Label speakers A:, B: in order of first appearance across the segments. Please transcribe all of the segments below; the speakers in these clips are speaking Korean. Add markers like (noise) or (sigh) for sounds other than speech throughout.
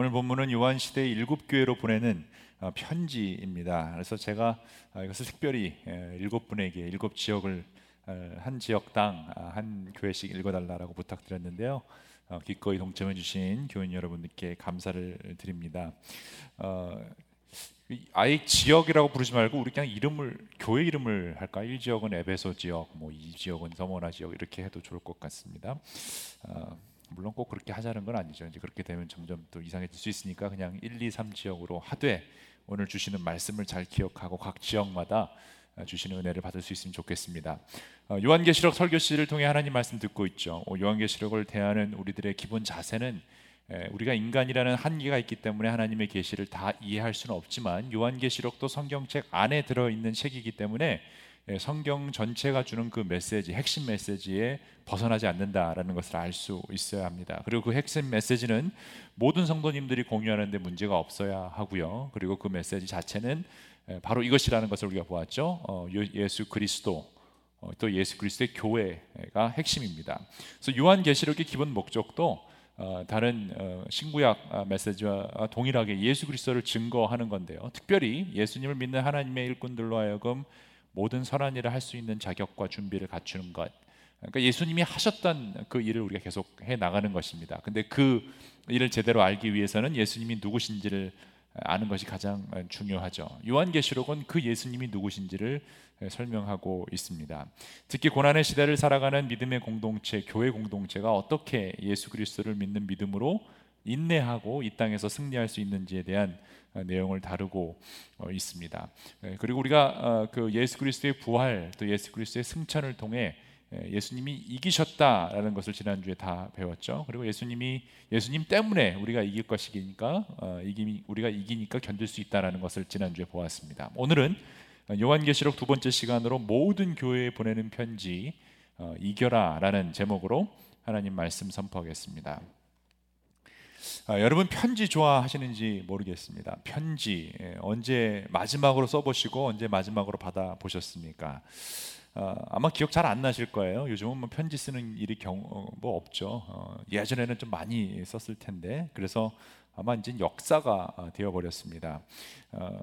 A: 오늘 본문은 요한 시대의 일곱 교회로 보내는 어, 편지입니다. 그래서 제가 어, 이것을 특별히 일곱 분에게 일곱 지역을 한 지역당 아, 한 교회씩 읽어달라고 부탁드렸는데요. 기꺼이 동참해 주신 교인 여러분들께 감사를 드립니다. 아예 지역이라고 부르지 말고 우리 그냥 이름을 교회 이름을 할까? 1 지역은 에베소 지역, 뭐 2 지역은 서머나 지역 이렇게 해도 좋을 것 같습니다. 어, 물론 꼭 그렇게 하자는 건 아니죠. 이제 그렇게 되면 점점 또 이상해질 수 있으니까 그냥 1, 2, 3 지역으로 하되 오늘 주시는 말씀을 잘 기억하고 각 지역마다 주시는 은혜를 받을 수 있으면 좋겠습니다. 어, 요한계시록 설교 시를 통해 하나님 말씀 듣고 있죠. 어, 요한계시록을 대하는 우리들의 기본 자세는 우리가 인간이라는 한계가 있기 때문에 하나님의 계시를 다 이해할 수는 없지만 요한계시록도 성경책 안에 들어 있는 책이기 때문에 성경 전체가 주는 그 메시지, 핵심 메시지에 벗어나지 않는다라는 것을 알 수 있어야 합니다. 그리고 그 핵심 메시지는 모든 성도님들이 공유하는데 문제가 없어야 하고요. 그리고 그 메시지 자체는 바로 이것이라는 것을 우리가 보았죠. 어, 예수 그리스도 어, 또 예수 그리스도의 교회가 핵심입니다. 그래서 요한 계시록의 기본 목적도 어, 다른 어, 신구약 아, 메시지와 동일하게 예수 그리스도를 증거하는 건데요. 특별히 예수님을 믿는 하나님의 일꾼들로 하여금 모든 선한 일을 할 수 있는 자격과 준비를 갖추는 것. 그러니까 예수님이 하셨던 그 일을 우리가 계속 해 나가는 것입니다. 근데 그 일을 제대로 알기 위해서는 예수님이 누구신지를 아는 것이 가장 중요하죠. 요한계시록은 그 예수님이 누구신지를 설명하고 있습니다. 특히 고난의 시대를 살아가는 믿음의 공동체, 교회 공동체가 어떻게 예수 그리스도를 믿는 믿음으로 인내하고 이 땅에서 승리할 수 있는지에 대한 내용을 다루고 어, 있습니다. 그리고 우리가 어, 그 예수 그리스도의 부활 또 예수 그리스도의 승천을 통해 예수님이 이기셨다라는 것을 지난주에 다 배웠죠. 그리고 예수님이 예수님 때문에 우리가 이길 것이니까 어, 이기 우리가 이기니까 견딜 수 있다라는 것을 지난주에 보았습니다. 오늘은 요한계시록 두 번째 시간으로 모든 교회에 보내는 편지 어, 이겨라라는 제목으로 하나님 말씀 선포하겠습니다. 아, 여러분 편지 좋아하시는지 모르겠습니다. 편지 예, 언제 마지막으로 써보시고 언제 마지막으로 받아 보셨습니까? 어, 아마 기억 잘 안 나실 거예요. 요즘은 뭐 편지 쓰는 일이 경우 어, 뭐 없죠. 어, 예전에는 좀 많이 썼을 텐데 그래서 아마 이제 역사가 어, 되어 버렸습니다. 어,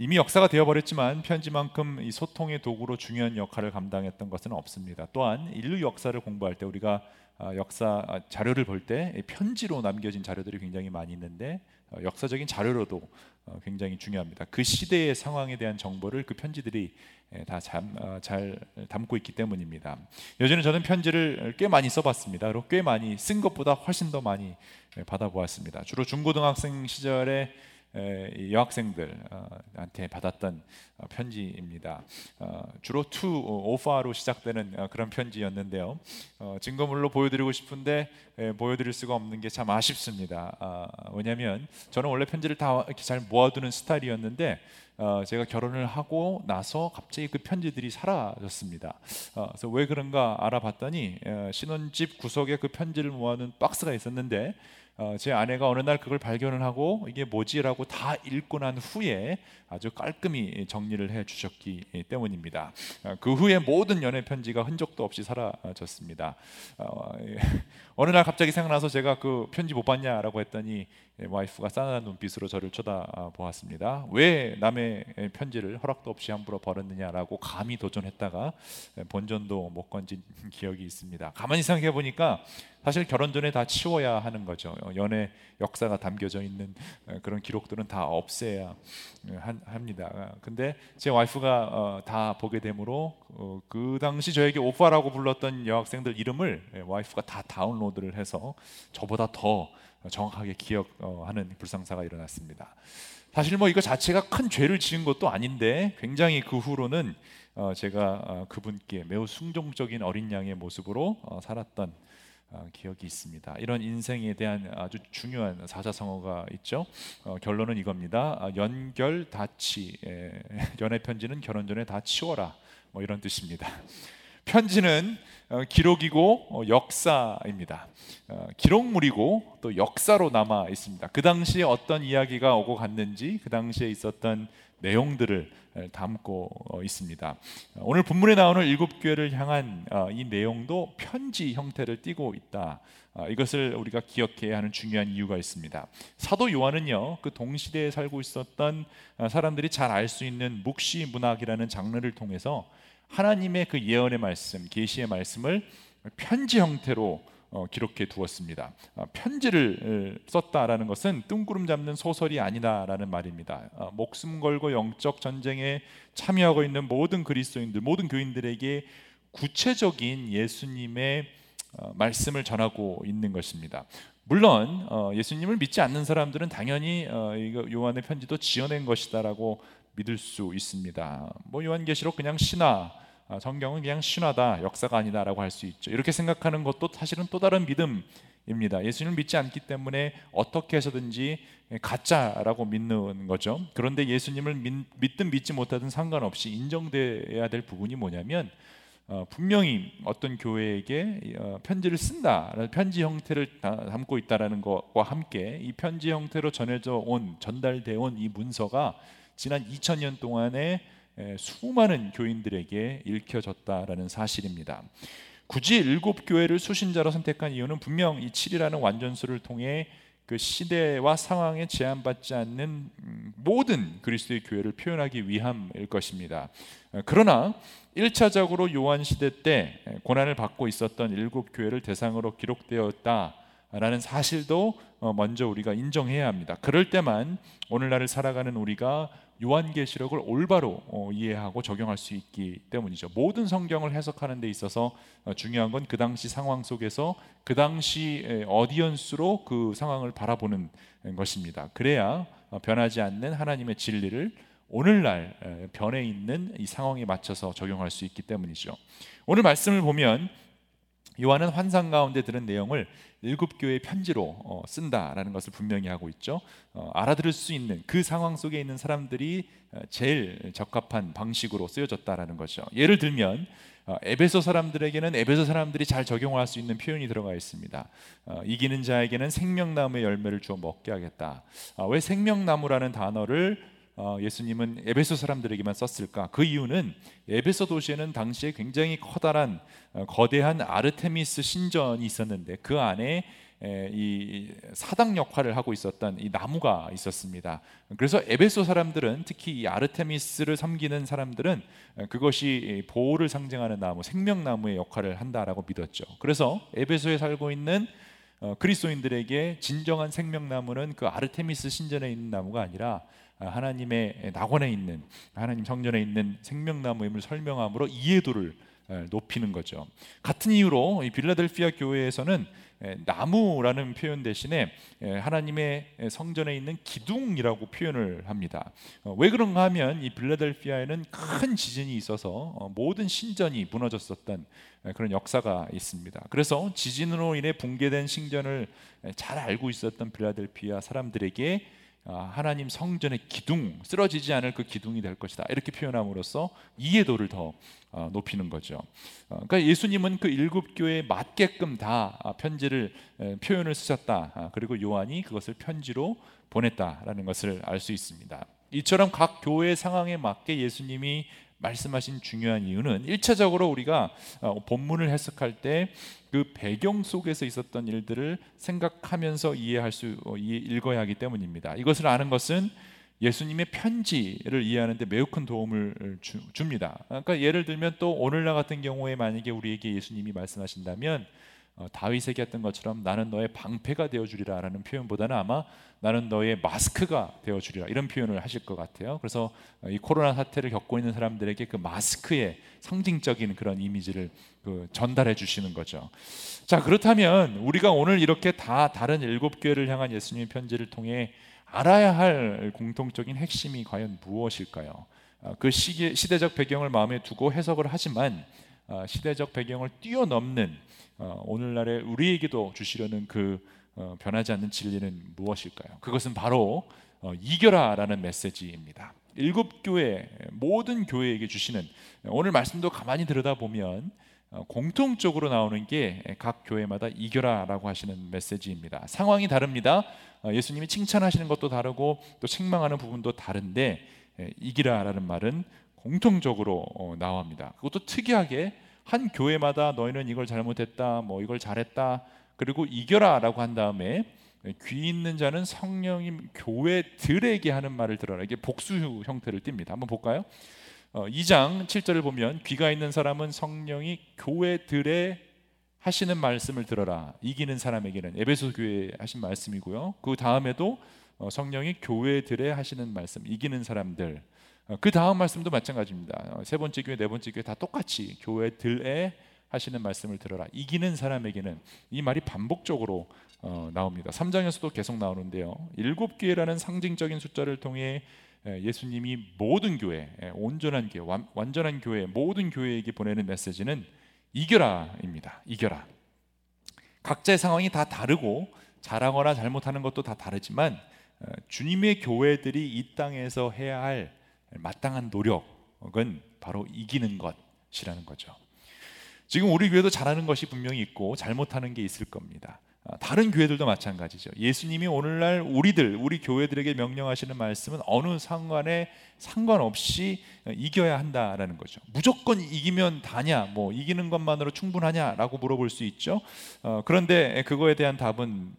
A: 이미 역사가 되어버렸지만 편지만큼 이 소통의 도구로 중요한 역할을 감당했던 것은 없습니다. 또한 인류 역사를 공부할 때 우리가 아, 역사 아, 자료를 볼 때 편지로 남겨진 자료들이 굉장히 많이 있는데 어, 역사적인 자료로도 어, 굉장히 중요합니다. 그 시대의 상황에 대한 정보를 그 편지들이 다잘 어, 담고 있기 때문입니다. 예전에 저는 편지를 꽤 많이 써봤습니다. 꽤 많이 쓴 것보다 훨씬 더 많이 받아보았습니다. 주로 중고등학생 시절에 여학생들한테 받았던 어, 편지입니다. 어, 주로 to 오빠로 시작되는 어, 그런 편지였는데요. 증거물로 보여드리고 싶은데 보여드릴 수가 없는 게 참 아쉽습니다. 아, 왜냐하면 저는 원래 편지를 다 이렇게 잘 모아두는 스타일이었는데 제가 결혼을 하고 나서 갑자기 그 편지들이 사라졌습니다. 그래서 왜 그런가 알아봤더니 신혼집 구석에 그 편지를 모아놓은 박스가 있었는데 어, 제 아내가 어느 날 그걸 발견을 하고 이게 뭐지라고 다 읽고 난 후에 아주 깔끔히 정리를 해 주셨기 때문입니다. 어, 그 후에 모든 연애 편지가 흔적도 없이 사라졌습니다. 어, 예. (laughs) 어느 날 갑자기 생각나서 제가 그 편지 못 봤냐라고 했더니 와이프가 싸늘한 눈빛으로 저를 쳐다보았습니다. 왜 남의 편지를 허락도 없이 함부로 버렸느냐라고 감히 도전했다가 본전도 못 건진 (laughs) 기억이 있습니다. 가만히 생각해 보니까 사실 결혼 전에 다 치워야 하는 거죠. 연애 역사가 담겨져 있는 그런 기록들은 다 없애야 합니다. 근데 제 와이프가 어, 다 보게 되므로 어, 그 당시 저에게 오빠라고 불렀던 여학생들 이름을 와이프가 다 다운로드를 해서 저보다 더 정확하게 기억하는 불상사가 일어났습니다. 사실 뭐 이거 자체가 큰 죄를 지은 것도 아닌데 굉장히 그 후로는 어, 제가 그분께 매우 순종적인 어린 양의 모습으로 살았던 어, 기억이 있습니다. 이런 인생에 대한 아주 중요한 사자성어가 있죠. 어, 결론은 이겁니다. 아, 연결 다치 예, (laughs) 연애 편지는 결혼 전에 다 치워라. 뭐 이런 뜻입니다. 편지는 어, 기록이고 어, 역사입니다. 어, 기록물이고 또 역사로 남아 있습니다. 그 당시에 어떤 이야기가 오고 갔는지 그 당시에 있었던 내용들을 담고 있습니다. 오늘 본문에 나오는 일곱 교회를 향한 이 내용도 편지 형태를 띠고 있다. 아, 이것을 우리가 기억해야 하는 중요한 이유가 있습니다. 사도 요한은요, 그 동시대에 살고 있었던 아, 사람들이 잘 알 수 있는 묵시 문학이라는 장르를 통해서 하나님의 그 예언의 말씀, 계시의 말씀을 편지 형태로 어, 기록해 두었습니다. 어, 편지를 썼다라는 것은 뜬구름 잡는 소설이 아니다라는 말입니다. 어, 목숨 걸고 영적 전쟁에 참여하고 있는 모든 그리스도인들, 모든 교인들에게 구체적인 예수님의 어, 말씀을 전하고 있는 것입니다. 물론 어, 예수님을 믿지 않는 사람들은 당연히 어, 요한의 편지도 지어낸 것이다라고 믿을 수 있습니다. 뭐 요한계시록 그냥 신화 아, 성경은 그냥 신화다, 역사가 아니다라고 할 수 있죠. 이렇게 생각하는 것도 사실은 또 다른 믿음입니다. 예수님을 믿지 않기 때문에 어떻게 해서든지 가짜라고 믿는 거죠. 그런데 예수님을 믿, 든 믿지 못하든 상관없이 인정돼야 될 부분이 뭐냐면 어, 분명히 어떤 교회에게 어, 편지를 쓴다, 편지 형태를 담고 있다라는 것과 함께 이 편지 형태로 전해져 온 전달돼 온 이 문서가 지난 2000년 동안에 수많은 교인들에게 읽혀졌다라는 사실입니다. 굳이 일곱 교회를 수신자로 선택한 이유는 분명 이 7이라는 완전수를 통해 그 시대와 상황에 제한받지 않는 음, 모든 그리스도의 교회를 표현하기 위함일 것입니다. 그러나 1차적으로 요한 시대 때 고난을 받고 있었던 일곱 교회를 대상으로 기록되었다 라는 사실도 어, 먼저 우리가 인정해야 합니다. 그럴 때만 오늘날을 살아가는 우리가 요한계시록을 올바로 어, 이해하고 적용할 수 있기 때문이죠. 모든 성경을 해석하는 데 있어서 어, 중요한 건 그 당시 상황 속에서 그 당시 어디언스로 그 상황을 바라보는 것입니다. 그래야 어, 변하지 않는 하나님의 진리를 오늘날 변해 있는 이 상황에 맞춰서 적용할 수 있기 때문이죠. 오늘 말씀을 보면 요한은 환상 가운데 들은 내용을 일곱 교회 편지로 어, 쓴다라는 것을 분명히 하고 있죠. 어, 알아들을 수 있는 그 상황 속에 있는 사람들이 어, 제일 적합한 방식으로 쓰여졌다라는 거죠. 예를 들면 어, 에베소 사람들에게는 에베소 사람들이 잘 적용할 수 있는 표현이 들어가 있습니다. 어, 이기는 자에게는 생명나무의 열매를 주어 먹게 하겠다. 어, 왜 생명나무라는 단어를 어, 예수님은 에베소 사람들에게만 썼을까? 그 이유는 에베소 도시에는 당시에 굉장히 커다란 어, 거대한 아르테미스 신전이 있었는데 그 안에 이 사당 역할을 하고 있었던 이 나무가 있었습니다. 그래서 에베소 사람들은 특히 이 아르테미스를 섬기는 사람들은 그것이 보호를 상징하는 나무, 생명나무의 역할을 한다라고 믿었죠. 그래서 에베소에 살고 있는 어, 그리스도인들에게 진정한 생명나무는 그 아르테미스 신전에 있는 나무가 아니라 아, 하나님의 낙원에 있는 하나님 성전에 있는 생명나무임을 설명함으로 이해도를 높이는 거죠. 같은 이유로 이 빌라델피아 교회에서는 나무라는 표현 대신에 하나님의 성전에 있는 기둥이라고 표현을 합니다. 어, 왜 그런가 하면 이 빌라델피아에는 큰 지진이 있어서 어, 모든 신전이 무너졌었던 그런 역사가 있습니다. 그래서 지진으로 인해 붕괴된 신전을 잘 알고 있었던 빌라델피아 사람들에게 아, 하나님 성전의 기둥 쓰러지지 않을 그 기둥이 될 것이다 이렇게 표현함으로써 이해도를 더 어, 높이는 거죠. 어, 그러니까 예수님은 그 일곱 교회에 맞게끔 다 아, 편지를 표현을 쓰셨다. 아, 그리고 요한이 그것을 편지로 보냈다라는 것을 알 수 있습니다. 이처럼 각 교회 상황에 맞게 예수님이 말씀하신 중요한 이유는 일차적으로 우리가 어, 본문을 해석할 때 그 배경 속에서 있었던 일들을 생각하면서 이해할 수 어, 읽어야 하기 때문입니다. 이것을 아는 것은 예수님의 편지를 이해하는데 매우 큰 도움을 주, 줍니다. 그러니까 예를 들면 또 오늘날 같은 경우에 만약에 우리에게 예수님이 말씀하신다면 어, 다윗에게 했던 것처럼 나는 너의 방패가 되어 주리라라는 표현보다는 아마 나는 너의 마스크가 되어 주리라 이런 표현을 하실 것 같아요. 그래서 어, 이 코로나 사태를 겪고 있는 사람들에게 그 마스크의 상징적인 그런 이미지를 그 전달해 주시는 거죠. 자 그렇다면 우리가 오늘 이렇게 다 다른 일곱 교회를 향한 예수님의 편지를 통해 알아야 할 공통적인 핵심이 과연 무엇일까요? 어, 그 시기, 시대적 배경을 마음에 두고 해석을 하지만 시대적 배경을 뛰어넘는 어, 오늘날에 우리에게도 주시려는 그 어, 변하지 않는 진리는 무엇일까요? 그것은 바로 어, 이겨라라는 메시지입니다. 일곱 교회 모든 교회에게 주시는 오늘 말씀도 가만히 들여다 보면 공통적으로 나오는 게 각 교회마다 이겨라라고 하시는 메시지입니다. 상황이 다릅니다. 예수님이 칭찬하시는 것도 다르고 또 책망하는 부분도 다른데 이기라라는 말은 공통적으로 나옵니다. 그것도 특이하게 한 교회마다 너희는 이걸 잘못했다, 뭐 이걸 잘했다 그리고 이겨라라고 한 다음에 귀 있는 자는 성령님 교회들에게 하는 말을 들어라. 이게 복수 형태를 띱니다. 한번 볼까요? 어, 2장 7절을 보면 귀가 있는 사람은 성령이 교회들의 하시는 말씀을 들어라. 이기는 사람에게는 에베소 교회 하신 말씀이고요. 그 다음에도 어, 성령이 교회들의 하시는 말씀, 이기는 사람들. 어, 그 다음 말씀도 마찬가지입니다. 어, 세 번째 교회, 네 번째 교회 다 똑같이 교회들의 하시는 말씀을 들어라. 이기는 사람에게는 이 말이 반복적으로 어, 나옵니다. 3장에서도 계속 나오는데요. 일곱 교회라는 상징적인 숫자를 통해 예수님이 모든 교회, 온전한 교회, 완전한 교회, 모든 교회에게 보내는 메시지는 이겨라입니다. 이겨라. 각자의 상황이 다 다르고 잘하거나 잘못하는 것도 다 다르지만 주님의 교회들이 이 땅에서 해야 할 마땅한 노력은 바로 이기는 것이라는 거죠. 지금 우리 교회도 잘하는 것이 분명히 있고 잘못하는 게 있을 겁니다. 아, 다른 교회들도 마찬가지죠. 예수님이 오늘날 우리들, 우리 교회들에게 명령하시는 말씀은 어느 상관에 상관없이 이겨야 한다라는 거죠. 무조건 이기면 다냐, 뭐 이기는 것만으로 충분하냐라고 물어볼 수 있죠. 어, 그런데 그거에 대한 답은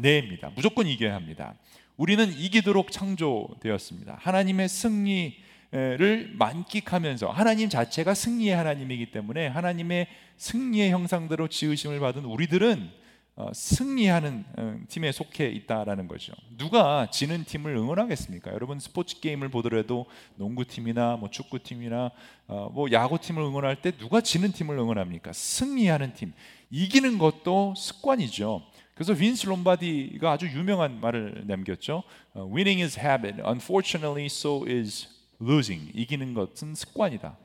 A: 네입니다. 무조건 이겨야 합니다. 우리는 이기도록 창조되었습니다. 하나님의 승리를 만끽하면서 하나님 자체가 승리의 하나님이기 때문에 하나님의 승리의 형상대로 지으심을 받은 우리들은 어, 승리하는 어, 팀에 속해 있다라는 거죠. 누가 지는 팀을 응원하겠습니까? 여러분 스포츠 게임을 보더라도 농구 팀이나 뭐 축구 팀이나 어, 뭐 야구 팀을 응원할 때 누가 지는 팀을 응원합니까? 승리하는 팀, 이기는 것도 습관이죠. 그래서 빈스 롬바디가 아주 유명한 말을 남겼죠. Winning is habit. Unfortunately, so is losing. 이기는 것은 습관이다.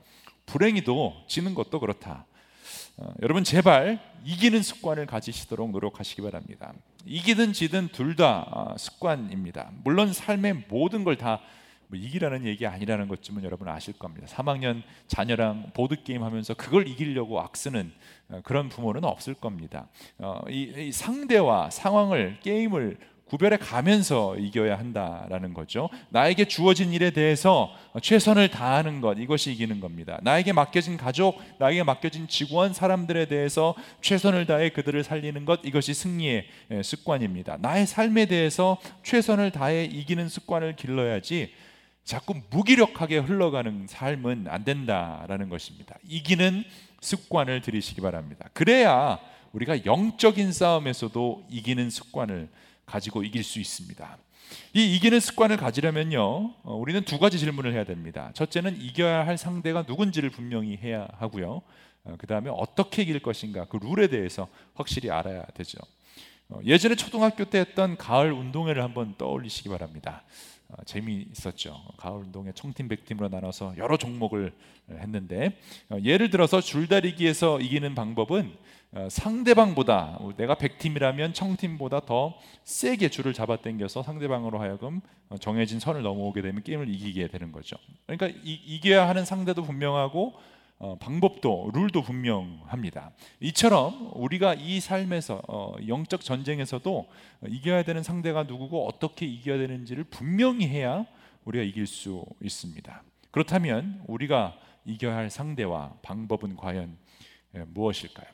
A: 불행히도 지는 것도 그렇다. 어, 여러분 제발 이기는 습관을 가지시도록 노력하시기 바랍니다. 이기든 지든 둘다 어, 습관입니다. 물론 삶의 모든 걸 다 뭐 이기라는 얘기 아니라는 것쯤은 여러분 아실 겁니다. 3학년 자녀랑 보드 게임 하면서 그걸 이기려고 악쓰는 어, 그런 부모는 없을 겁니다. 어, 이, 이 상대와 상황을 게임을 구별해 가면서 이겨야 한다라는 거죠. 나에게 주어진 일에 대해서 최선을 다하는 것 이것이 이기는 겁니다. 나에게 맡겨진 가족, 나에게 맡겨진 직원 사람들에 대해서 최선을 다해 그들을 살리는 것 이것이 승리의 습관입니다. 나의 삶에 대해서 최선을 다해 이기는 습관을 길러야지 자꾸 무기력하게 흘러가는 삶은 안 된다라는 것입니다. 이기는 습관을 들이시기 바랍니다. 그래야 우리가 영적인 싸움에서도 이기는 습관을 가지고 이길 수 있습니다. 이 이기는 습관을 가지려면요, 어, 우리는 두 가지 질문을 해야 됩니다. 첫째는 이겨야 할 상대가 누군지를 분명히 해야 하고요. 어, 그 다음에 어떻게 이길 것인가 그 룰에 대해서 확실히 알아야 되죠. 어, 예전에 초등학교 때 했던 가을 운동회를 한번 떠올리시기 바랍니다. 재미있었죠. 가을 운동회 청팀 백팀으로 나눠서 여러 종목을 했는데 예를 들어서 줄다리기에서 이기는 방법은 어, 상대방보다 내가 100팀이라면 청팀보다 더 세게 줄을 잡아당겨서 상대방으로 하여금 어, 정해진 선을 넘어오게 되면 게임을 이기게 되는 거죠. 그러니까 이, 겨야 하는 상대도 분명하고 어, 방법도 룰도 분명합니다. 이처럼 우리가 이 삶에서 어, 영적 전쟁에서도 이겨야 되는 상대가 누구고 어떻게 이겨야 되는지를 분명히 해야 우리가 이길 수 있습니다. 그렇다면 우리가 이겨야 할 상대와 방법은 과연 예, 무엇일까요?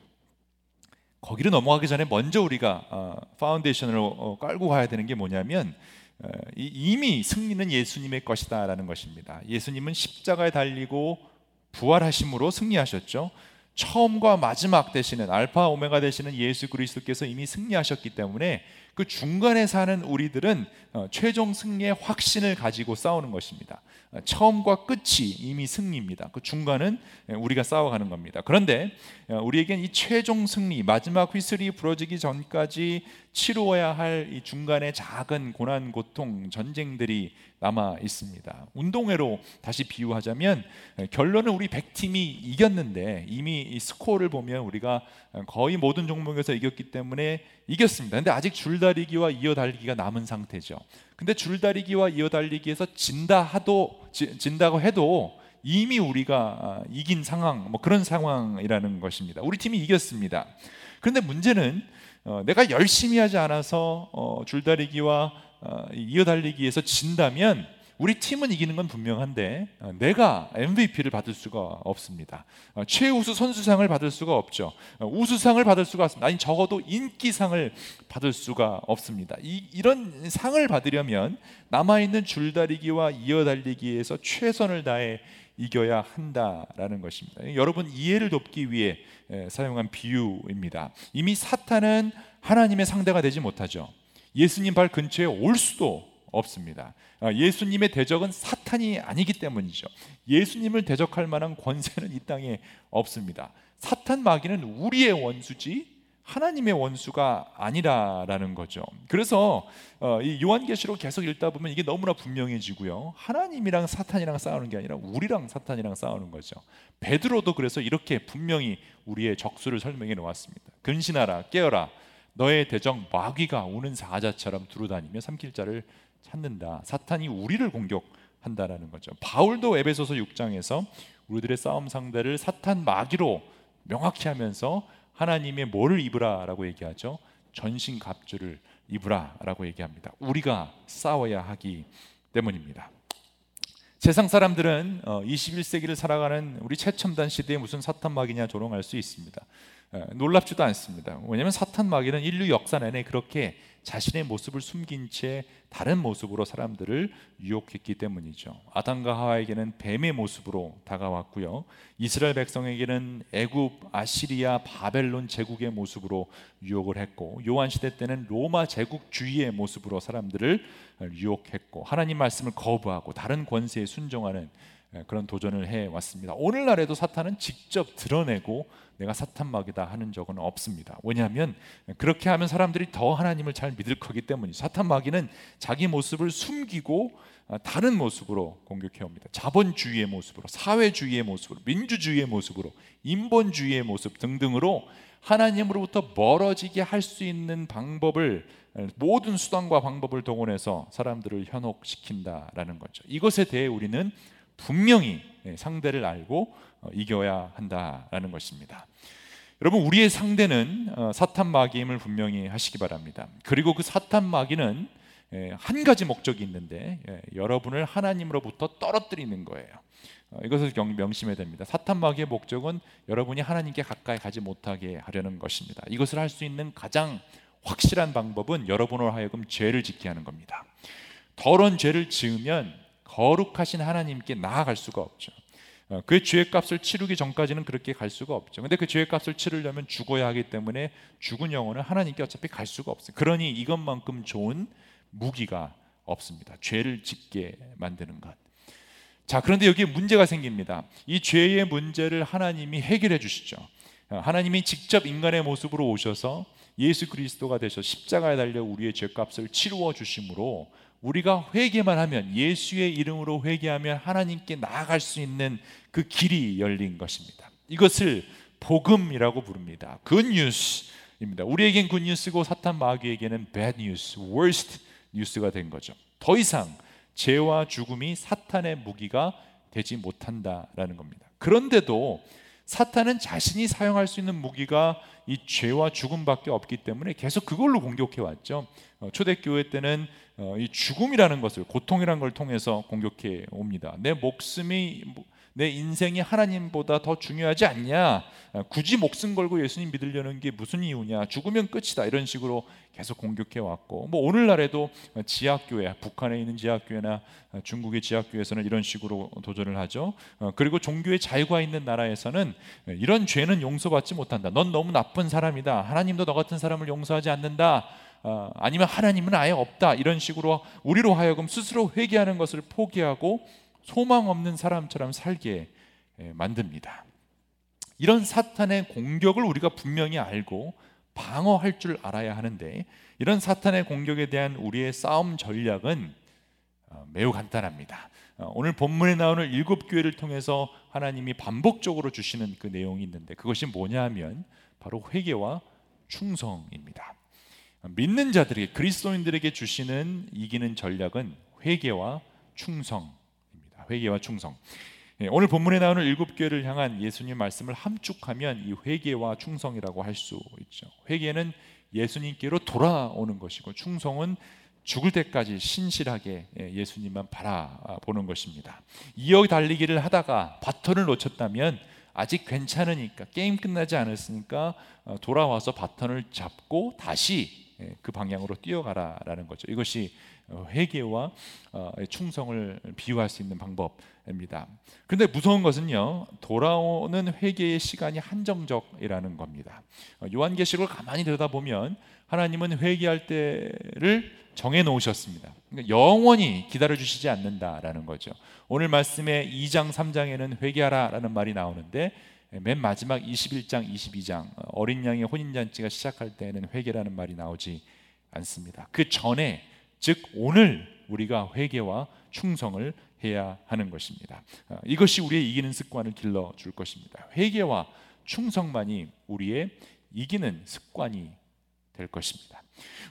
A: 거기를 넘어가기 전에 먼저 우리가 어, foundation을 어, 깔고 가야 되는 게 뭐냐면 어, 이미 승리는 예수님의 것이다라는 것입니다. 예수님은 십자가에 달리고 부활하심으로 승리하셨죠. 처음과 마지막 되시는 알파 오메가 되시는 예수 그리스도께서 이미 승리하셨기 때문에 그 중간에 사는 우리들은 어, 최종 승리의 확신을 가지고 싸우는 것입니다. 어, 처음과 끝이 이미 승리입니다. 그 중간은 예, 우리가 싸워가는 겁니다. 그런데 어, 우리에겐 이 최종 승리, 마지막 휘슬이 부러지기 전까지 치루어야 할 이 중간의 작은 고난, 고통, 전쟁들이 남아 있습니다. 운동회로 다시 비유하자면 예, 결론은 우리 100팀이 이겼는데 이미 이 스코어를 보면 우리가 거의 모든 종목에서 이겼기 때문에 이겼습니다. 근데 아직 줄다리기와 이어달리기가 남은 상태죠. 근데 줄다리기와 이어달리기에서 진다 하도 진다고 해도 이미 우리가 아, 이긴 상황, 뭐 그런 상황이라는 것입니다. 우리 팀이 이겼습니다. 그런데 문제는 어, 내가 열심히 하지 않아서 어, 줄다리기와 어, 이어달리기에서 진다면 우리 팀은 이기는 건 분명한데 어, 내가 MVP를 받을 수가 없습니다. 어, 최우수 선수상을 받을 수가 없죠. 어, 우수상을 받을 수가 없습니다. 아니 적어도 인기상을 받을 수가 없습니다. 이, 이런 상을 받으려면 남아 있는 줄다리기와 이어달리기에서 최선을 다해 이겨야 한다라는 것입니다. 여러분 이해를 돕기 위해 사용한 비유입니다. 이미 사탄은 하나님의 상대가 되지 못하죠. 예수님 발 근처에 올 수도 없습니다. 아, 예수님의 대적은 사탄이 아니기 때문이죠. 예수님을 대적할 만한 권세는 이 땅에 없습니다. 사탄 마귀는 우리의 원수지 하나님의 원수가 아니라라는 거죠. 그래서 어, 이 요한계시록 계속 읽다 보면 이게 너무나 분명해지고요. 하나님이랑 사탄이랑 싸우는 게 아니라 우리랑 사탄이랑 싸우는 거죠. 베드로도 그래서 이렇게 분명히 우리의 적수를 설명해 놓았습니다. 근신하라, 깨어라. 너의 대적 마귀가 우는 사자처럼 두루다니며 삼킬 자를 찾는다. 사탄이 우리를 공격한다라는 거죠. 바울도 에베소서 6장에서 우리들의 싸움 상대를 사탄 마귀로 명확히 하면서 하나님의 뭐를 입으라라고 얘기하죠? 전신 갑주를 입으라라고 얘기합니다. 우리가 싸워야 하기 때문입니다. 세상 사람들은 21세기를 어, 살아가는 우리 최첨단 시대에 무슨 사탄 마귀냐 조롱할 수 있습니다. 놀랍지도 않습니다. 왜냐하면 사탄 마귀는 인류 역사 내내 그렇게 자신의 모습을 숨긴 채 다른 모습으로 사람들을 유혹했기 때문이죠. 아담과 하와에게는 뱀의 모습으로 다가왔고요. 이스라엘 백성에게는 애굽, 아시리아, 바벨론 제국의 모습으로 유혹을 했고 요한 시대 때는 로마 제국주의의 모습으로 사람들을 유혹했고 하나님 말씀을 거부하고 다른 권세에 순종하는 그런 도전을 해 왔습니다. 오늘날에도 사탄은 직접 드러내고 내가 사탄 마귀다 하는 적은 없습니다. 왜냐하면 그렇게 하면 사람들이 더 하나님을 잘 믿을 거기 때문이죠. 사탄 마귀는 자기 모습을 숨기고 아, 다른 모습으로 공격해 옵니다. 자본주의의 모습으로, 사회주의의 모습으로, 민주주의의 모습으로, 인본주의의 모습 등등으로 하나님으로부터 멀어지게 할 수 있는 방법을 모든 수단과 방법을 동원해서 사람들을 현혹시킨다라는 거죠. 이것에 대해 우리는 분명히 상대를 알고 어, 이겨야 한다라는 것입니다. 여러분 우리의 상대는 어, 사탄 마귀임을 분명히 하시기 바랍니다. 그리고 그 사탄 마귀는 한 가지 목적이 있는데 여러분을 하나님으로부터 떨어뜨리는 거예요. 어, 이것을 명심해야 됩니다. 사탄 마귀의 목적은 여러분이 하나님께 가까이 가지 못하게 하려는 것입니다. 이것을 할 수 있는 가장 확실한 방법은 여러분으로 하여금 죄를 짓게 하는 겁니다. 더러운 죄를 지으면 거룩하신 하나님께 나아갈 수가 없죠. 어, 그 죄의 값을 치르기 전까지는 그렇게 갈 수가 없죠. 근데 그 죄의 값을 치르려면 죽어야 하기 때문에 죽은 영혼은 하나님께 어차피 갈 수가 없어요. 그러니 이것만큼 좋은 무기가 없습니다. 죄를 짓게 만드는 것. 자, 그런데 여기에 문제가 생깁니다. 이 죄의 문제를 하나님이 해결해 주시죠. 어, 하나님이 직접 인간의 모습으로 오셔서 예수 그리스도가 되셔 십자가에 달려 우리의 죄값을 치루어 주심으로 우리가 회개만 하면 예수의 이름으로 회개하면 하나님께 나아갈 수 있는 그 길이 열린 것입니다. 이것을 복음이라고 부릅니다. 굿뉴스입니다. 우리에겐 굿뉴스고 사탄 마귀에게는 bad news, worst 뉴스가 된 거죠. 더 이상 죄와 죽음이 사탄의 무기가 되지 못한다라는 겁니다. 그런데도 사탄은 자신이 사용할 수 있는 무기가 이 죄와 죽음밖에 없기 때문에 계속 그걸로 공격해 왔죠. 어, 초대교회 때는 어, 이 죽음이라는 것을 고통이라는 걸 통해서 공격해 옵니다. 내 목숨이 내 인생이 하나님보다 더 중요하지 않냐? 어, 굳이 목숨 걸고 예수님 믿으려는 게 무슨 이유냐? 죽으면 끝이다. 이런 식으로 계속 공격해 왔고, 뭐 오늘날에도 지하교회, 북한에 있는 지하교회나 중국의 지하교회에서는 이런 식으로 도전을 하죠. 그리고 종교의 자유가 있는 나라에서는 이런 죄는 용서받지 못한다. 넌 너무 나쁜 사람이다. 하나님도 너 같은 사람을 용서하지 않는다. 어, 아니면 하나님은 아예 없다 이런 식으로 우리로 하여금 스스로 회개하는 것을 포기하고 소망 없는 사람처럼 살게 예, 만듭니다. 이런 사탄의 공격을 우리가 분명히 알고 방어할 줄 알아야 하는데 이런 사탄의 공격에 대한 우리의 싸움 전략은 어, 매우 간단합니다. 어, 오늘 본문에 나오는 일곱 교회를 통해서 하나님이 반복적으로 주시는 그 내용이 있는데 그것이 뭐냐면 바로 회개와 충성입니다. 믿는 자들에게 그리스도인들에게 주시는 이기는 전략은 회개와 충성입니다. 회개와 충성. 예, 오늘 본문에 나오는 일곱 교회를 향한 예수님 말씀을 함축하면 이 회개와 충성이라고 할 수 있죠. 회개는 예수님께로 돌아오는 것이고 충성은 죽을 때까지 신실하게 예, 예수님만 바라보는 것입니다. 이어 달리기를 하다가 바톤을 놓쳤다면 아직 괜찮으니까 게임 끝나지 않았으니까 어, 돌아와서 바톤을 잡고 다시 예, 그 방향으로 뛰어가라라는 거죠. 이것이 어, 회개와 어, 충성을 비유할 수 있는 방법입니다. 근데 무서운 것은요. 돌아오는 회개의 시간이 한정적이라는 겁니다. 요한계시록을 가만히 들여다보면 하나님은 회개할 때를 정해 놓으셨습니다. 그러니까 영원히 기다려 주시지 않는다라는 거죠. 오늘 말씀에 2장 3장에는 회개하라라는 말이 나오는데 맨 마지막 21장 22장 어린 양의 혼인 잔치가 시작할 때에는 회개라는 말이 나오지 않습니다. 그 전에 즉 오늘 우리가 회개와 충성을 해야 하는 것입니다. 어, 이것이 우리의 이기는 습관을 길러 줄 것입니다. 회개와 충성만이 우리의 이기는 습관이 될 것입니다.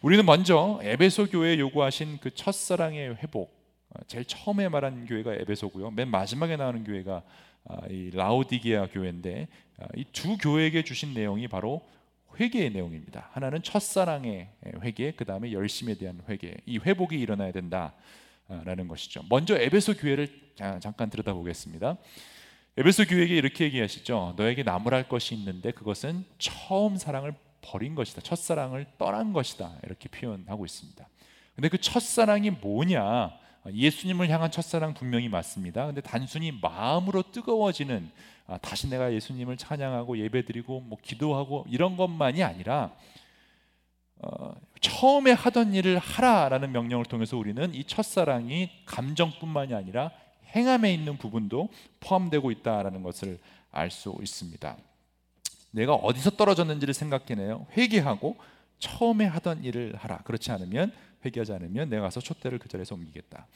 A: 우리는 먼저 에베소 교회에 요구하신 그 첫사랑의 회복, 어, 제일 처음에 말한 교회가 에베소고요. 맨 마지막에 나오는 교회가 아, 이 라오디게아 교회인데 아, 이두 교회에게 주신 내용이 바로 회개의 내용입니다. 하나는 첫사랑의 회개, 그 다음에 열심에 대한 회개. 이 회복이 일어나야 된다라는 것이죠. 먼저 에베소 교회를 잠깐 들여다보겠습니다. 에베소 교회에게 이렇게 얘기하시죠. 너에게 나무랄 것이 있는데 그것은 처음 사랑을 버린 것이다. 첫사랑을 떠난 것이다. 이렇게 표현하고 있습니다. 근데 그 첫사랑이 뭐냐? 예수님을 향한 첫사랑 분명히 맞습니다. 근데 단순히 마음으로 뜨거워지는 아, 다시 내가 예수님을 찬양하고 예배드리고 뭐 기도하고 이런 것만이 아니라 어, 처음에 하던 일을 하라라는 명령을 통해서 우리는 이 첫사랑이 감정뿐만이 아니라 행함에 있는 부분도 포함되고 있다라는 것을 알 수 있습니다. 내가 어디서 떨어졌는지를 생각해내요. 회개하고 처음에 하던 일을 하라. 그렇지 않으면 회개하지 않으면 내가 가서 촛대를 그 자리에서 옮기겠다.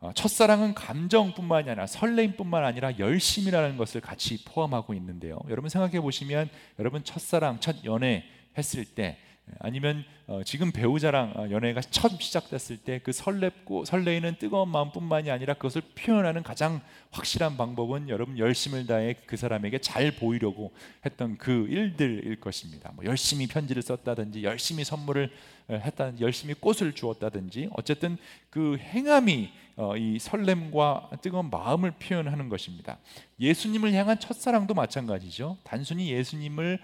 A: 어, 첫사랑은 감정뿐만이 아니라 설레임뿐만 아니라 열심이라는 것을 같이 포함하고 있는데요. 여러분 생각해 보시면 여러분 첫사랑, 첫 연애 했을 때 아니면 어, 지금 배우자랑 어, 연애가 처음 시작됐을 때 그 설렙고 설레이는 뜨거운 마음뿐만이 아니라 그것을 표현하는 가장 확실한 방법은 여러분 열심을 다해 그 사람에게 잘 보이려고 했던 그 일들일 것입니다. 뭐 열심히 편지를 썼다든지 열심히 선물을 어, 했다든지 열심히 꽃을 주었다든지 어쨌든 그 행함이 어, 이 설렘과 뜨거운 마음을 표현하는 것입니다. 예수님을 향한 첫사랑도 마찬가지죠. 단순히 예수님을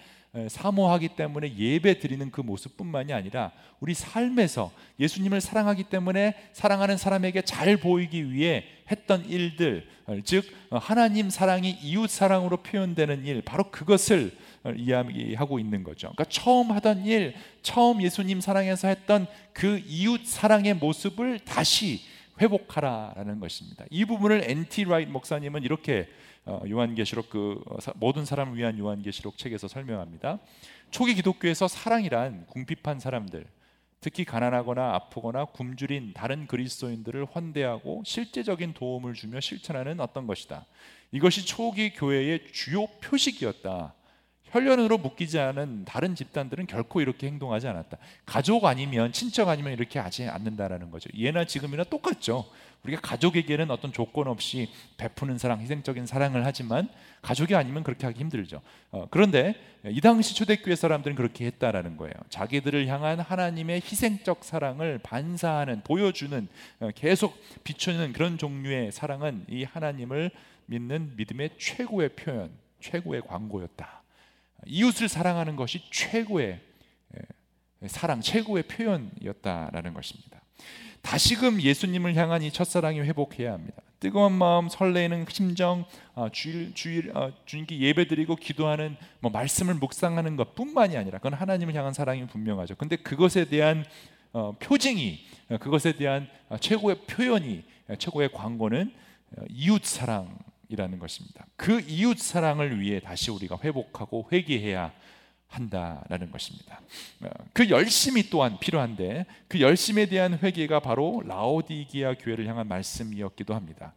A: 사모하기 때문에 예배 드리는 그 모습뿐만이 아니라 우리 삶에서 예수님을 사랑하기 때문에 사랑하는 사람에게 잘 보이기 위해 했던 일들, 어, 즉 어, 하나님 사랑이 이웃 사랑으로 표현되는 일, 바로 그것을 어, 이야기하고 있는 거죠. 그러니까 처음 하던 일, 처음 예수님 사랑해서 했던 그 이웃 사랑의 모습을 다시 회복하라라는 것입니다. 이 부분을 N.T. Wright 목사님은 이렇게 어, 요한계시록 그 어, 모든 사람을 위한 요한계시록 책에서 설명합니다. 초기 기독교에서 사랑이란 궁핍한 사람들, 특히 가난하거나 아프거나 굶주린 다른 그리스도인들을 환대하고 실제적인 도움을 주며 실천하는 어떤 것이다. 이것이 초기 교회의 주요 표식이었다. 혈연으로 묶이지 않은 다른 집단들은 결코 이렇게 행동하지 않았다. 가족 아니면 친척 아니면 이렇게 하지 않는다라는 거죠. 예나 지금이나 똑같죠. 우리가 가족에게는 어떤 조건 없이 베푸는 사랑, 희생적인 사랑을 하지만 가족이 아니면 그렇게 하기 힘들죠. 어, 그런데 이 당시 초대교회 사람들은 그렇게 했다라는 거예요. 자기들을 향한 하나님의 희생적 사랑을 반사하는, 보여주는, 어, 계속 비추는 그런 종류의 사랑은 이 하나님을 믿는 믿음의 최고의 표현, 최고의 광고였다. 이웃을 사랑하는 것이 최고의 사랑, 최고의 표현이었다라는 것입니다. 다시금 예수님을 향한 이 첫사랑이 회복해야 합니다. 뜨거운 마음, 설레는 심정, 어, 주일, 주일, 어, 주님께 예배드리고 기도하는 뭐 말씀을 묵상하는 것뿐만이 아니라 그건 하나님을 향한 사랑이 분명하죠. 근데 그것에 대한 어, 표징이, 그것에 대한 최고의 표현이, 최고의 광고는 이웃 사랑, 이라는 것입니다. 그 이웃 사랑을 위해 다시 우리가 회복하고 회개해야 한다라는 것입니다. 어, 그 열심이 또한 필요한데 그 열심에 대한 회개가 바로 라오디기아 교회를 향한 말씀이었기도 합니다.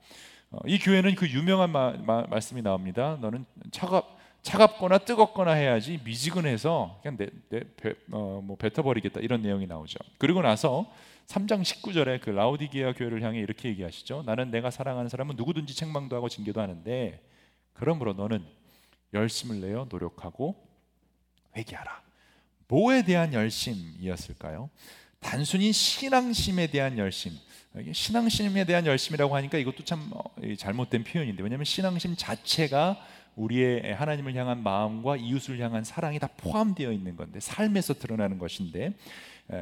A: 어, 이 교회는 그 유명한 마, 마, 말씀이 나옵니다. 너는 차갑 차갑거나 뜨겁거나 해야지 미지근해서 그냥 내, 내 배, 어, 뭐 뱉어버리겠다 이런 내용이 나오죠. 그리고 나서 3장 19절에 그 라우디게아 교회를 향해 이렇게 얘기하시죠. 나는 내가 사랑하는 사람은 누구든지 책망도 하고 징계도 하는데 그러므로 너는 열심을 내어 노력하고 회개하라. 뭐에 대한 열심이었을까요? 단순히 신앙심에 대한 열심, 신앙심에 대한 열심이라고 하니까 이것도 참 어, 잘못된 표현인데 왜냐하면 신앙심 자체가 우리의 하나님을 향한 마음과 이웃을 향한 사랑이 다 포함되어 있는 건데 삶에서 드러나는 것인데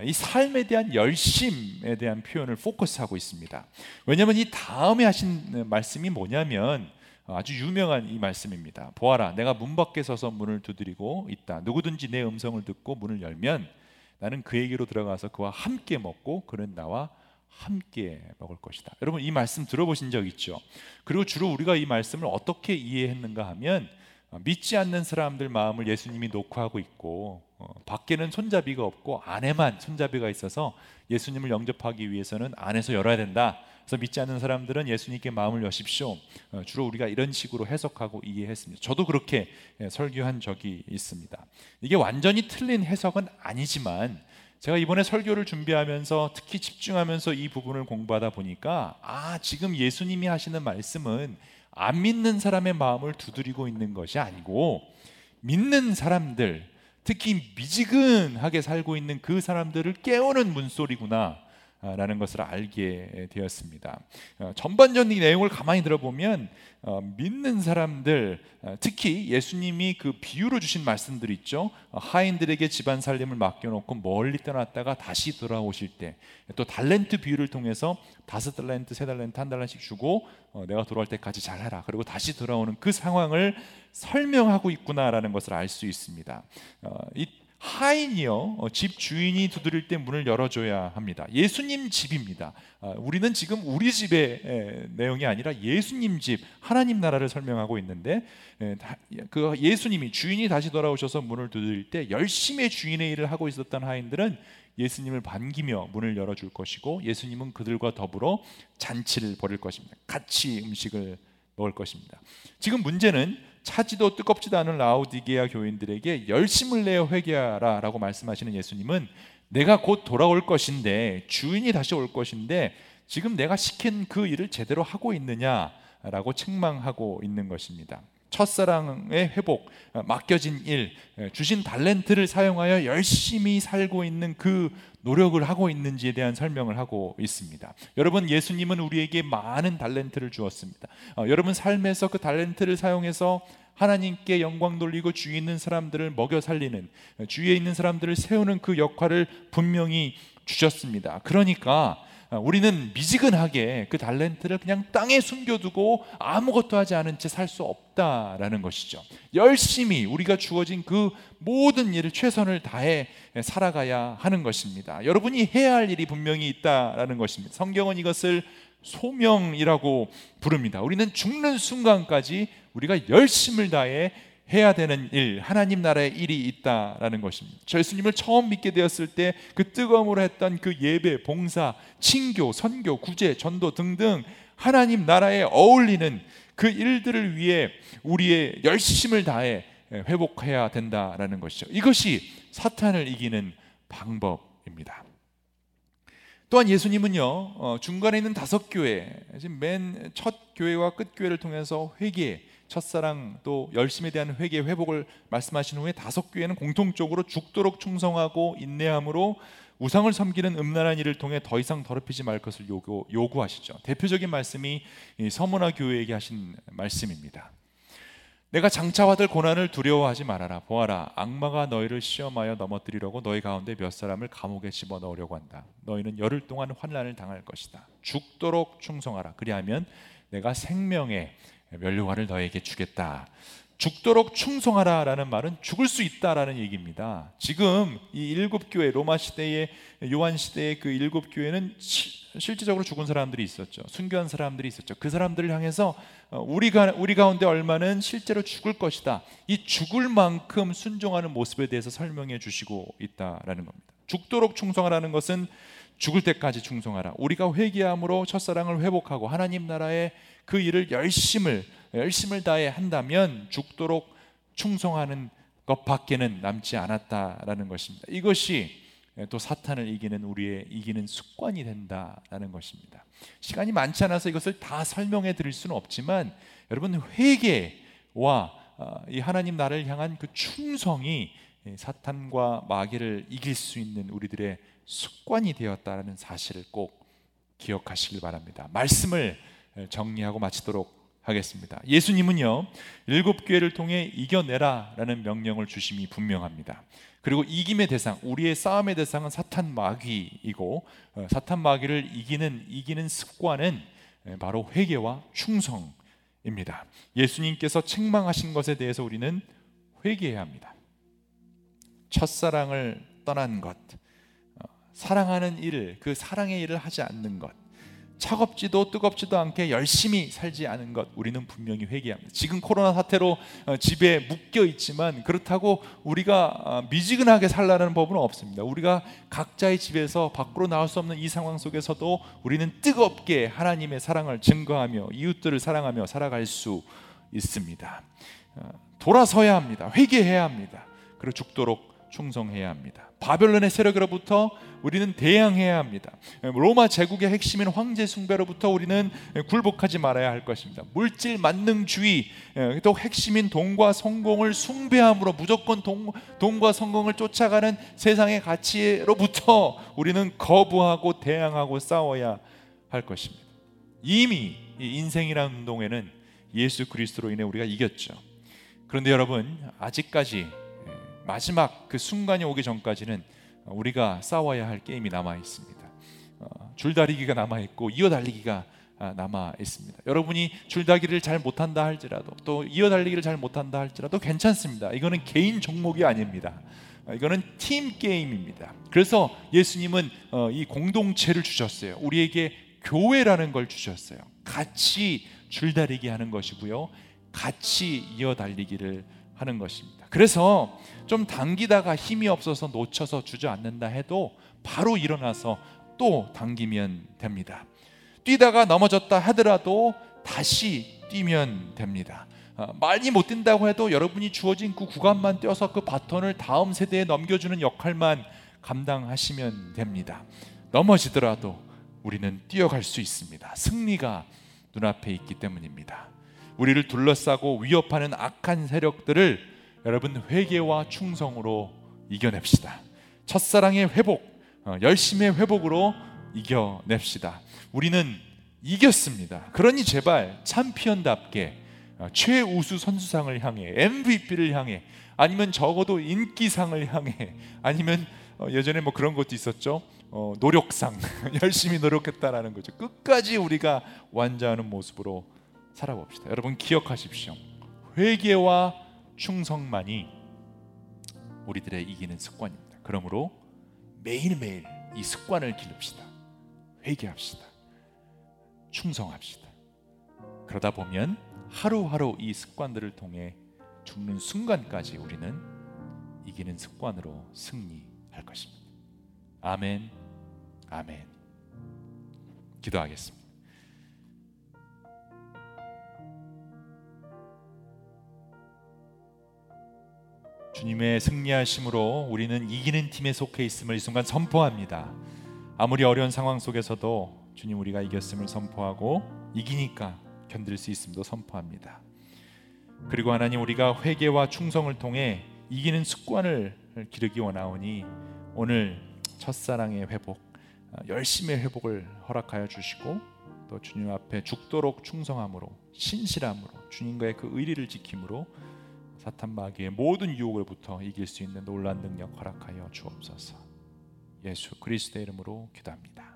A: 이 삶에 대한 열심에 대한 표현을 포커스하고 있습니다. 왜냐하면 이 다음에 하신 말씀이 뭐냐면 아주 유명한 이 말씀입니다. 보아라, 내가 문 밖에 서서 문을 두드리고 있다. 누구든지 내 음성을 듣고 문을 열면 나는 그에게로 들어가서 그와 함께 먹고 그는 나와 함께 먹을 것이다. 여러분 이 말씀 들어보신 적 있죠? 그리고 주로 우리가 이 말씀을 어떻게 이해했는가 하면 어, 믿지 않는 사람들 마음을 예수님이 녹화하고 있고 어, 밖에는 손잡이가 없고 안에만 손잡이가 있어서 예수님을 영접하기 위해서는 안에서 열어야 된다. 그래서 믿지 않는 사람들은 예수님께 마음을 여십시오. 어, 주로 우리가 이런 식으로 해석하고 이해했습니다. 저도 그렇게 예, 설교한 적이 있습니다. 이게 완전히 틀린 해석은 아니지만 제가 이번에 설교를 준비하면서 특히 집중하면서 이 부분을 공부하다 보니까 아, 지금 예수님이 하시는 말씀은 안 믿는 사람의 마음을 두드리고 있는 것이 아니고 믿는 사람들, 특히 미지근하게 살고 있는 그 사람들을 깨우는 문소리구나. 라는 것을 알게 되었습니다. 어, 전반적인 내용을 가만히 들어보면 어, 믿는 사람들 어, 특히 예수님이 그 비유로 주신 말씀들 있죠. 하인들에게 집안 살림을 맡겨놓고 멀리 떠났다가 다시 돌아오실 때 또 달렌트 비유를 통해서 다섯 달렌트, 세 달렌트, 한 달란씩 주고 내가 돌아올 때까지 잘해라. 그리고 다시 돌아오는 그 상황을 설명하고 있구나라는 것을 알 수 있습니다. 이 하인이요 어, 집 주인이 두드릴 때 문을 열어줘야 합니다. 예수님 집입니다. 아, 우리는 지금 우리 집의 내용이 아니라 예수님 집 하나님 나라를 설명하고 있는데 그 예수님이 주인이 다시 돌아오셔서 문을 두드릴 때 열심히 주인의 일을 하고 있었던 하인들은 예수님을 반기며 문을 열어줄 것이고 예수님은 그들과 더불어 잔치를 벌일 것입니다. 같이 음식을 먹을 것입니다. 지금 문제는 차지도 뜨겁지도 않은 라우디게아 교인들에게 열심을 내어 회개하라라고 말씀하시는 예수님은 내가 곧 돌아올 것인데 주인이 다시 올 것인데 지금 내가 시킨 그 일을 제대로 하고 있느냐라고 책망하고 있는 것입니다. 첫사랑의 회복, 맡겨진 일, 주신 달렌트를 사용하여 열심히 살고 있는 그 노력을 하고 있는지에 대한 설명을 하고 있습니다. 여러분, 예수님은 우리에게 많은 달렌트를 주었습니다. 어, 여러분 삶에서 그 달렌트를 사용해서 하나님께 영광 돌리고 주위에 있는 사람들을 먹여 살리는 주위에 있는 사람들을 세우는 그 역할을 분명히 주셨습니다. 그러니까 어, 우리는 미지근하게 그 달렌트를 그냥 땅에 숨겨두고 아무것도 하지 않은 채 살 수 없다라는 것이죠. 열심히 우리가 주어진 그 모든 일을 최선을 다해 살아가야 하는 것입니다. 여러분이 해야 할 일이 분명히 있다라는 것입니다. 성경은 이것을 소명이라고 부릅니다. 우리는 죽는 순간까지 우리가 열심을 다해 해야 되는 일, 하나님 나라의 일이 있다라는 것입니다. 예수님을 처음 믿게 되었을 때 그 뜨거움으로 했던 그 예배, 봉사, 친교, 선교, 구제, 전도 등등 하나님 나라에 어울리는 그 일들을 위해 우리의 열심을 다해 회복해야 된다라는 것이죠. 이것이 사탄을 이기는 방법입니다. 또한 예수님은요 어, 중간에 있는 다섯 교회 지금 맨 첫 교회와 끝 교회를 통해서 회개 첫사랑 또 열심에 대한 회개 회복을 말씀하신 후에 다섯 교회는 공통적으로 죽도록 충성하고 인내함으로 우상을 섬기는 음란한 일을 통해 더 이상 더럽히지 말 것을 요구, 요구하시죠. 대표적인 말씀이 서문화 교회에게 하신 말씀입니다. 내가 장차 받을 고난을 두려워하지 말아라. 보아라, 악마가 너희를 시험하여 넘어뜨리려고 너희 가운데 몇 사람을 감옥에 집어 넣으려고 한다. 너희는 열흘 동안 환란을 당할 것이다. 죽도록 충성하라. 그리하면 내가 생명의 면류관을 너에게 주겠다. 죽도록 충성하라라는 말은 죽을 수 있다라는 얘기입니다. 지금 이 일곱 교회 로마 시대의 요한 시대의 그 일곱 교회는 시, 실질적으로 죽은 사람들이 있었죠. 순교한 사람들이 있었죠. 그 사람들을 향해서 어, 우리가 우리 가운데 얼마는 실제로 죽을 것이다. 이 죽을 만큼 순종하는 모습에 대해서 설명해 주시고 있다라는 겁니다. 죽도록 충성하라는 것은 죽을 때까지 충성하라. 우리가 회개함으로 첫사랑을 회복하고 하나님 나라의 그 일을 열심을 열심을 다해 한다면 죽도록 충성하는 것밖에는 남지 않았다라는 것입니다. 이것이 또 사탄을 이기는 우리의 이기는 습관이 된다라는 것입니다. 시간이 많지 않아서 이것을 다 설명해 드릴 수는 없지만 여러분 회개와 어, 이 하나님 나라를 향한 그 충성이 사탄과 마귀를 이길 수 있는 우리들의 습관이 되었다는 사실을 꼭 기억하시길 바랍니다. 말씀을 정리하고 마치도록 하겠습니다. 예수님은요 일곱 교회를 통해 이겨내라 라는 명령을 주심이 분명합니다. 그리고 이김의 대상, 우리의 싸움의 대상은 사탄 마귀이고 어, 사탄 마귀를 이기는 이기는 습관은 바로 회개와 충성입니다. 예수님께서 책망하신 것에 대해서 우리는 회개해야 합니다. 첫사랑을 떠난 것, 어, 사랑하는 일을 그 사랑의 일을 하지 않는 것, 차갑지도 뜨겁지도 않게 열심히 살지 않은 것 우리는 분명히 회개합니다. 지금 코로나 사태로 어, 집에 묶여 있지만 그렇다고 우리가 어, 미지근하게 살라는 법은 없습니다. 우리가 각자의 집에서 밖으로 나올 수 없는 이 상황 속에서도 우리는 뜨겁게 하나님의 사랑을 증거하며 이웃들을 사랑하며 살아갈 수 있습니다. 어, 돌아서야 합니다. 회개해야 합니다. 그리고 죽도록 충성해야 합니다. 바벨론의 세력으로부터 우리는 대항해야 합니다. 로마 제국의 핵심인 황제 숭배로부터 우리는 굴복하지 말아야 할 것입니다. 물질 만능주의 또 핵심인 돈과 성공을 숭배함으로 무조건 돈, 돈과 성공을 쫓아가는 세상의 가치로부터 우리는 거부하고 대항하고 싸워야 할 것입니다. 이미 인생이라는 운동에는 예수 그리스도로 인해 우리가 이겼죠. 그런데 여러분 아직까지 마지막 그 순간이 오기 전까지는 우리가 싸워야 할 게임이 남아 있습니다. 어, 줄다리기가 남아 있고 이어 달리기가 아, 남아 있습니다. 여러분이 줄다리기를 잘 못한다 할지라도 또 이어 달리기를 잘 못한다 할지라도 괜찮습니다. 이거는 개인 종목이 아닙니다. 어, 이거는 팀 게임입니다. 그래서 예수님은 어, 이 공동체를 주셨어요. 우리에게 교회라는 걸 주셨어요. 같이 줄다리기 하는 것이고요. 같이 이어 달리기를 하는 것입니다. 그래서 좀 당기다가 힘이 없어서 놓쳐서 주저앉는다 해도 바로 일어나서 또 당기면 됩니다. 뛰다가 넘어졌다 하더라도 다시 뛰면 됩니다. 어, 많이 못 뛴다고 해도 여러분이 주어진 그 구간만 뛰어서 그 바톤을 다음 세대에 넘겨주는 역할만 감당하시면 됩니다. 넘어지더라도 우리는 뛰어갈 수 있습니다. 승리가 눈앞에 있기 때문입니다. 우리를 둘러싸고 위협하는 악한 세력들을 여러분 회개와 충성으로 이겨냅시다. 첫사랑의 회복, 어, 열심의 회복으로 이겨냅시다. 우리는 이겼습니다. 그러니 제발 챔피언답게 어, 최우수 선수상을 향해 MVP를 향해 아니면 적어도 인기상을 향해 아니면 어, 예전에 뭐 그런 것도 있었죠. 어, 노력상 (laughs) 열심히 노력했다라는 거죠. 끝까지 우리가 완주하는 모습으로 살아봅시다. 여러분 기억하십시오. 회개와 충성만이 우리들의 이기는 습관입니다. 그러므로 매일매일 이 습관을 기릅시다. 회개합시다. 충성합시다. 그러다 보면 하루하루 이 습관들을 통해 죽는 순간까지 우리는 이기는 습관으로 승리할 것입니다. 아멘. 아멘. 기도하겠습니다. 주님의 승리하심으로 우리는 이기는 팀에 속해 있음을 이 순간 선포합니다. 아무리 어려운 상황 속에서도 주님 우리가 이겼음을 선포하고 이기니까 견딜 수 있음도 선포합니다. 그리고 하나님 우리가 회개와 충성을 통해 이기는 습관을 기르기 원하오니 오늘 첫사랑의 회복, 열심의 회복을 허락하여 주시고 또 주님 앞에 죽도록 충성함으로 신실함으로 주님과의 그 의리를 지킴으로 사탄 마귀의 모든 유혹을부터 이길 수 있는 놀란 능력 허락하여 주옵소서. 예수 그리스도의 이름으로 기도합니다.